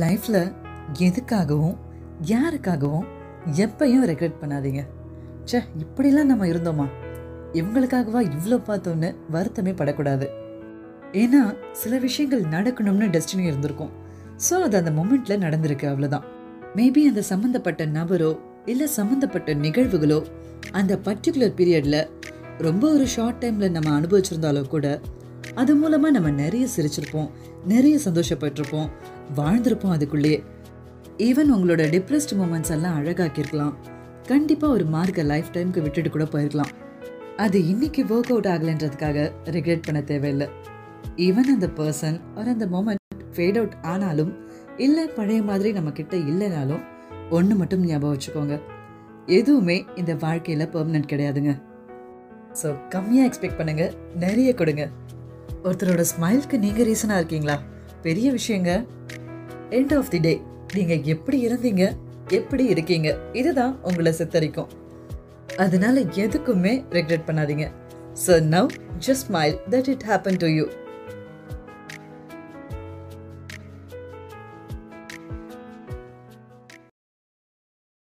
லைஃப்பில் எதுக்காகவும் யாருக்காகவும் எப்பையும் ரெக்ரெட் பண்ணாதீங்க. ச்சே இப்படிலாம் நம்ம இருந்தோமா? இவங்களுக்காகவா இவ்வளோ பார்த்தோன்னு வருத்தமே படக்கூடாது. ஏன்னா சில விஷயங்கள் நடக்கணும்னு டெஸ்டினி இருந்திருக்கும். ஸோ அது அந்த மொமெண்ட்டில் நடந்திருக்கு அவ்வளோதான் மேபி அந்த சம்மந்தப்பட்ட நபரோ இல்லை சம்மந்தப்பட்ட நிகழ்வுகளோ அந்த பர்டிகுலர் பீரியடில் ரொம்ப ஒரு ஷார்ட் டைமில் நம்ம அனுபவிச்சிருந்தாலும் கூட அது மூலமா நம்ம நிறைய சிரிச்சிருப்போம் நிறைய சந்தோஷப்பட்டிருப்போம் வாழ்ந்திருப்போம் அதுக்குள்ளேயே. ஈவன் உங்களோட டிப்ரெஸ்ட் மூமெண்ட்ஸ் எல்லாம் அழகாக்கியிருக்கலாம். கண்டிப்பாக ஒரு மார்க்கை லைஃப் டைம்க்கு விட்டுட்டு கூட போயிருக்கலாம். அது இன்னைக்கு ஒர்க் அவுட் ஆகலைன்றதுக்காக ரிக்ரெட் பண்ண தேவையில்லை. ஈவன் அந்த பர்சன் ஒரு அந்த மூமெண்ட் ஃபேட் அவுட் ஆனாலும் இல்லை பழைய மாதிரி நம்ம கிட்ட இல்லைனாலும் ஒன்று மட்டும் ஞாபகம் வச்சுக்கோங்க. எதுவுமே இந்த வாழ்க்கையில் பெர்மனன்ட் கிடையாதுங்க. ஸோ கம்மியாக எக்ஸ்பெக்ட் பண்ணுங்க நிறைய கொடுங்க. ஒருத்தரோட ஸ்மைல்க்கு நீங்கள் ரீசனாக இருக்கீங்களா? பெரிய விஷயங்க. எண்ட் ஆஃப் தி டே நீங்கள் எப்படி இருந்தீங்க? எப்படி இருக்கீங்க? இதுதான் உங்களை சித்தரிக்கும். அதனால எதுக்குமே ரெக்ரெட் பண்ணாதீங்க. So now just smile that it happen to you